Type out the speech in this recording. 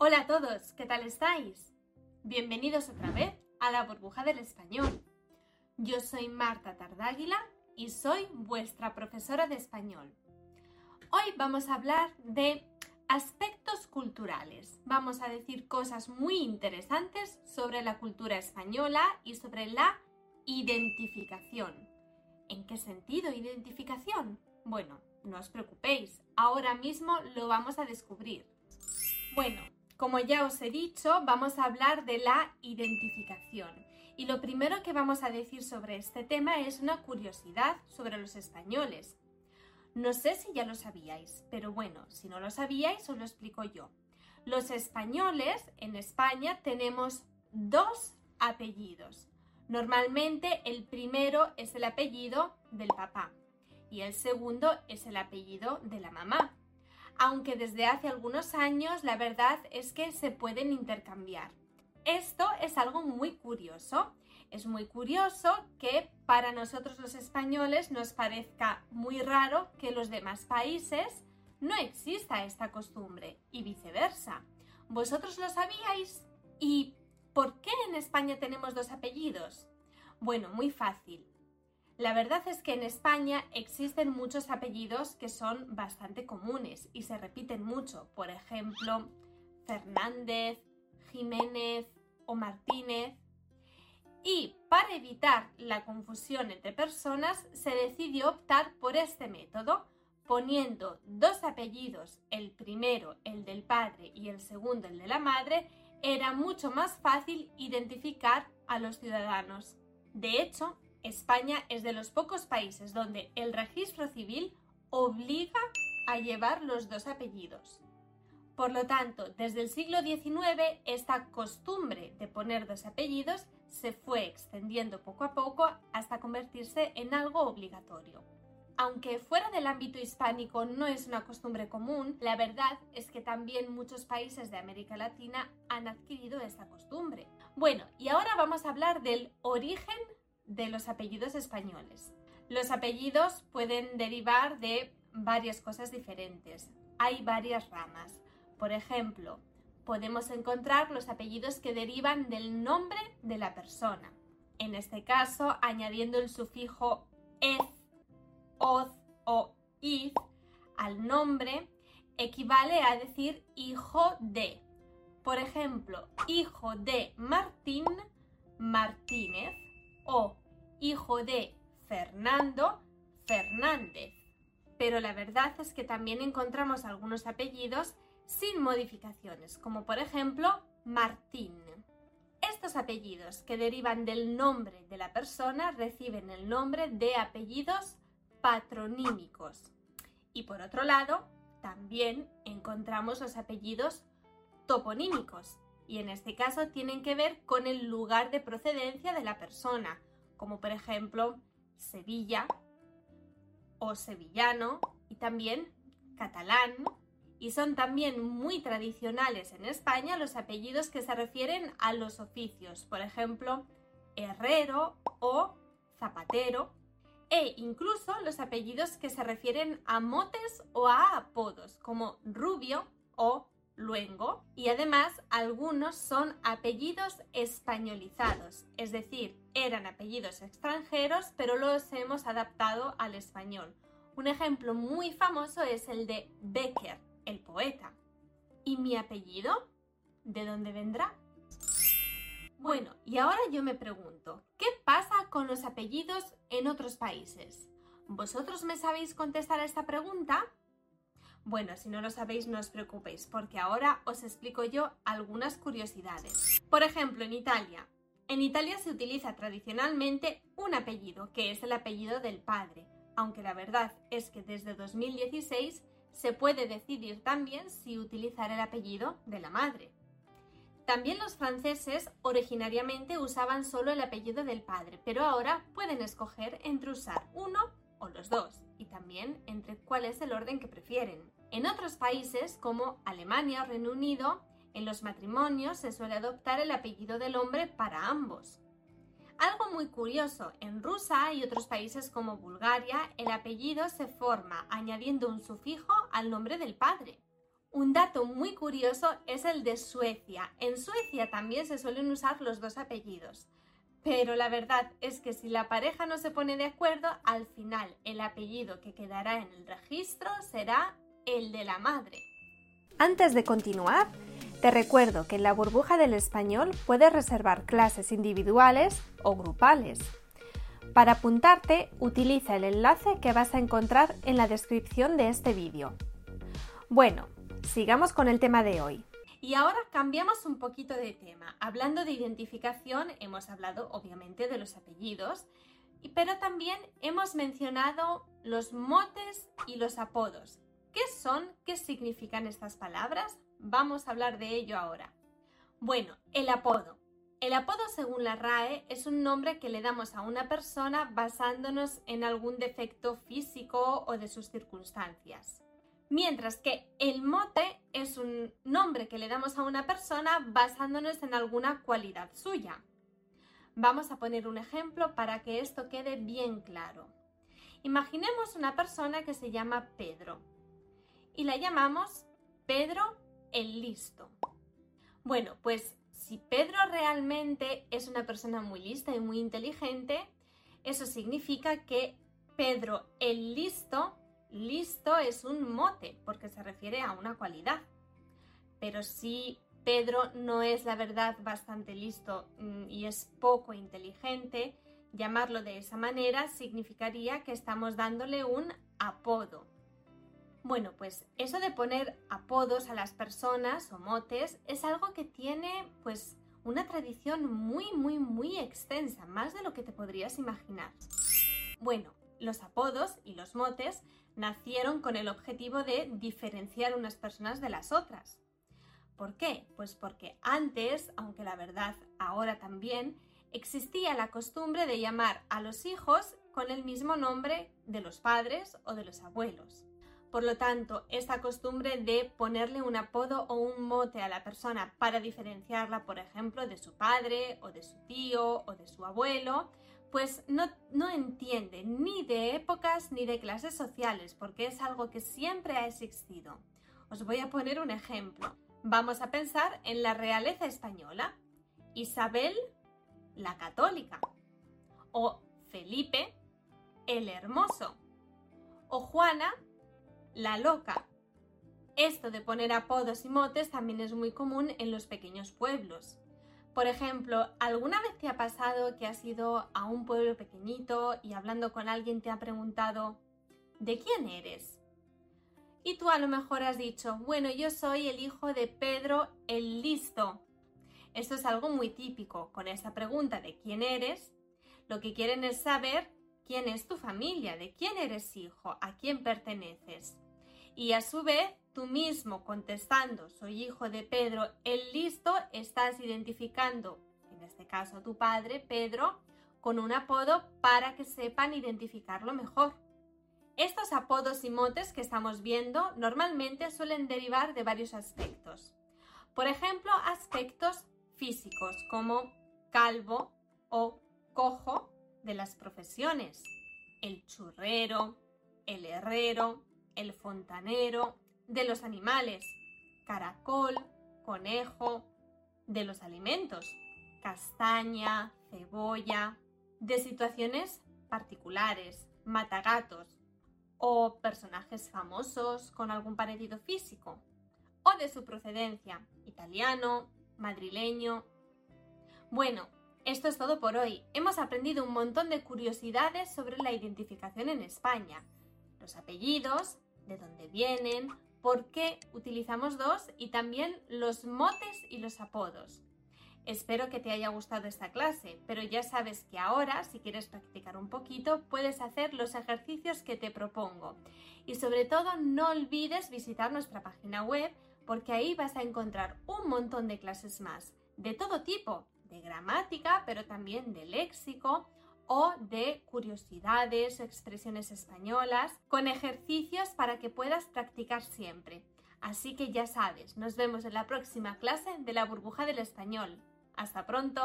Hola a todos, ¿qué tal estáis? Bienvenidos otra vez a la burbuja del español. Yo soy Marta Tardáguila y soy vuestra profesora de español. Hoy vamos a hablar de aspectos culturales. Vamos a decir cosas muy interesantes sobre la cultura española y sobre la identificación. ¿En qué sentido identificación? Bueno, no os preocupéis, ahora mismo lo vamos a descubrir. Bueno, como ya os he dicho, vamos a hablar de la identificación. Y lo primero que vamos a decir sobre este tema es una curiosidad sobre los españoles. No sé si ya lo sabíais, pero bueno, si no lo sabíais, os lo explico yo. Los españoles en España tenemos dos apellidos. Normalmente el primero es el apellido del papá y el segundo es el apellido de la mamá. Aunque desde hace algunos años la verdad es que se pueden intercambiar. Esto es algo muy curioso. Es muy curioso que para nosotros los españoles nos parezca muy raro que los demás países no exista esta costumbre y viceversa. ¿Vosotros lo sabíais? ¿Y por qué en España tenemos dos apellidos? Bueno, muy fácil. La verdad es que en España existen muchos apellidos que son bastante comunes y se repiten mucho. Por ejemplo, Fernández, Jiménez o Martínez. Y para evitar la confusión entre personas, se decidió optar por este método, poniendo dos apellidos, el primero el del padre y el segundo el de la madre, era mucho más fácil identificar a los ciudadanos. De hecho, España es de los pocos países donde el registro civil obliga a llevar los dos apellidos. Por lo tanto, desde el siglo XIX esta costumbre de poner dos apellidos se fue extendiendo poco a poco hasta convertirse en algo obligatorio. Aunque fuera del ámbito hispánico no es una costumbre común, la verdad es que también muchos países de América Latina han adquirido esta costumbre. Bueno, y ahora vamos a hablar del origen de los apellidos españoles. Los apellidos pueden derivar de varias cosas diferentes. Hay varias ramas. Por ejemplo, podemos encontrar los apellidos que derivan del nombre de la persona. En este caso, añadiendo el sufijo ez, oz o iz al nombre, equivale a decir hijo de. Por ejemplo, hijo de Martín, Martínez o hijo de Fernando Fernández. Pero la verdad es que también encontramos algunos apellidos sin modificaciones, como por ejemplo Martín. Estos apellidos que derivan del nombre de la persona reciben el nombre de apellidos patronímicos. Y por otro lado, también encontramos los apellidos toponímicos, y en este caso tienen que ver con el lugar de procedencia de la persona, como por ejemplo Sevilla o sevillano y también catalán. Y son también muy tradicionales en España los apellidos que se refieren a los oficios, por ejemplo, herrero o zapatero, e incluso los apellidos que se refieren a motes o a apodos, como rubio o luengo y además algunos son apellidos españolizados, es decir, eran apellidos extranjeros pero los hemos adaptado al español. Un ejemplo muy famoso es el de Becker, el poeta. ¿Y mi apellido? ¿De dónde vendrá? Bueno, y ahora yo me pregunto, ¿qué pasa con los apellidos en otros países? ¿Vosotros me sabéis contestar a esta pregunta? Bueno, si no lo sabéis no os preocupéis, porque ahora os explico yo algunas curiosidades. Por ejemplo, en Italia. En Italia se utiliza tradicionalmente un apellido, que es el apellido del padre, aunque la verdad es que desde 2016 se puede decidir también si utilizar el apellido de la madre. También los franceses originariamente usaban solo el apellido del padre, pero ahora pueden escoger entre usar uno o los dos, y también entre cuál es el orden que prefieren. En otros países, como Alemania o Reino Unido, en los matrimonios se suele adoptar el apellido del hombre para ambos. Algo muy curioso, en Rusia y otros países como Bulgaria, el apellido se forma añadiendo un sufijo al nombre del padre. Un dato muy curioso es el de Suecia. En Suecia también se suelen usar los dos apellidos. Pero la verdad es que si la pareja no se pone de acuerdo, al final el apellido que quedará en el registro será el de la madre. Antes de continuar, te recuerdo que en la burbuja del español puedes reservar clases individuales o grupales. Para apuntarte, utiliza el enlace que vas a encontrar en la descripción de este vídeo. Bueno, sigamos con el tema de hoy. Y ahora cambiamos un poquito de tema. Hablando de identificación, hemos hablado obviamente de los apellidos, pero también hemos mencionado los motes y los apodos. ¿Qué son? ¿Qué significan estas palabras? Vamos a hablar de ello ahora. Bueno, el apodo. El apodo, según la RAE, es un nombre que le damos a una persona basándonos en algún defecto físico o de sus circunstancias. Mientras que el mote es un nombre que le damos a una persona basándonos en alguna cualidad suya. Vamos a poner un ejemplo para que esto quede bien claro. Imaginemos una persona que se llama Pedro y la llamamos Pedro el Listo. Bueno, pues si Pedro realmente es una persona muy lista y muy inteligente, eso significa que Pedro el listo, listo es un mote porque se refiere a una cualidad. Pero si Pedro no es la verdad bastante listo mm, y es poco inteligente, llamarlo de esa manera significaría que estamos dándole un apodo. Bueno, pues eso de poner apodos a las personas o motes es algo que tiene pues una tradición muy, muy, muy extensa, más de lo que te podrías imaginar. Bueno, los apodos y los motes nacieron con el objetivo de diferenciar unas personas de las otras. ¿Por qué? Pues porque antes, aunque la verdad ahora también, existía la costumbre de llamar a los hijos con el mismo nombre de los padres o de los abuelos. Por lo tanto, esta costumbre de ponerle un apodo o un mote a la persona para diferenciarla, por ejemplo, de su padre o de su tío o de su abuelo, pues no, no, entiende ni de épocas ni de clases sociales, porque es algo que siempre ha existido. Os voy a poner un ejemplo. Vamos a pensar en la realeza española. Isabel, la católica. O Felipe, el hermoso. O Juana, la loca. Esto de poner apodos y motes también es muy común en los pequeños pueblos. Por ejemplo, ¿alguna vez te ha pasado que has ido a un pueblo pequeñito y hablando con alguien te ha preguntado ¿de quién eres? Y tú a lo mejor has dicho, bueno, yo soy el hijo de Pedro el Listo. Esto es algo muy típico. Con esa pregunta de quién eres, lo que quieren es saber quién es tu familia, de quién eres hijo, a quién perteneces. Y a su vez, tú mismo contestando, soy hijo de Pedro el listo, estás identificando, en este caso a tu padre, Pedro, con un apodo para que sepan identificarlo mejor. Estos apodos y motes que estamos viendo normalmente suelen derivar de varios aspectos. Por ejemplo, aspectos físicos como calvo o cojo de las profesiones, el churrero, el herrero, el fontanero, de los animales, caracol, conejo, de los alimentos, castaña, cebolla, de situaciones particulares, matagatos. O personajes famosos con algún parecido físico, o de su procedencia, italiano, madrileño. Bueno, esto es todo por hoy. Hemos aprendido un montón de curiosidades sobre la identificación en España, los apellidos, de dónde vienen, por qué utilizamos dos y también los motes y los apodos. Espero que te haya gustado esta clase, pero ya sabes que ahora, si quieres practicar un poquito, puedes hacer los ejercicios que te propongo. Y sobre todo, no olvides visitar nuestra página web porque ahí vas a encontrar un montón de clases más, de todo tipo, de gramática, pero también de léxico, o de curiosidades o expresiones españolas con ejercicios para que puedas practicar siempre. Así que ya sabes, nos vemos en la próxima clase de la burbuja del español. Hasta pronto.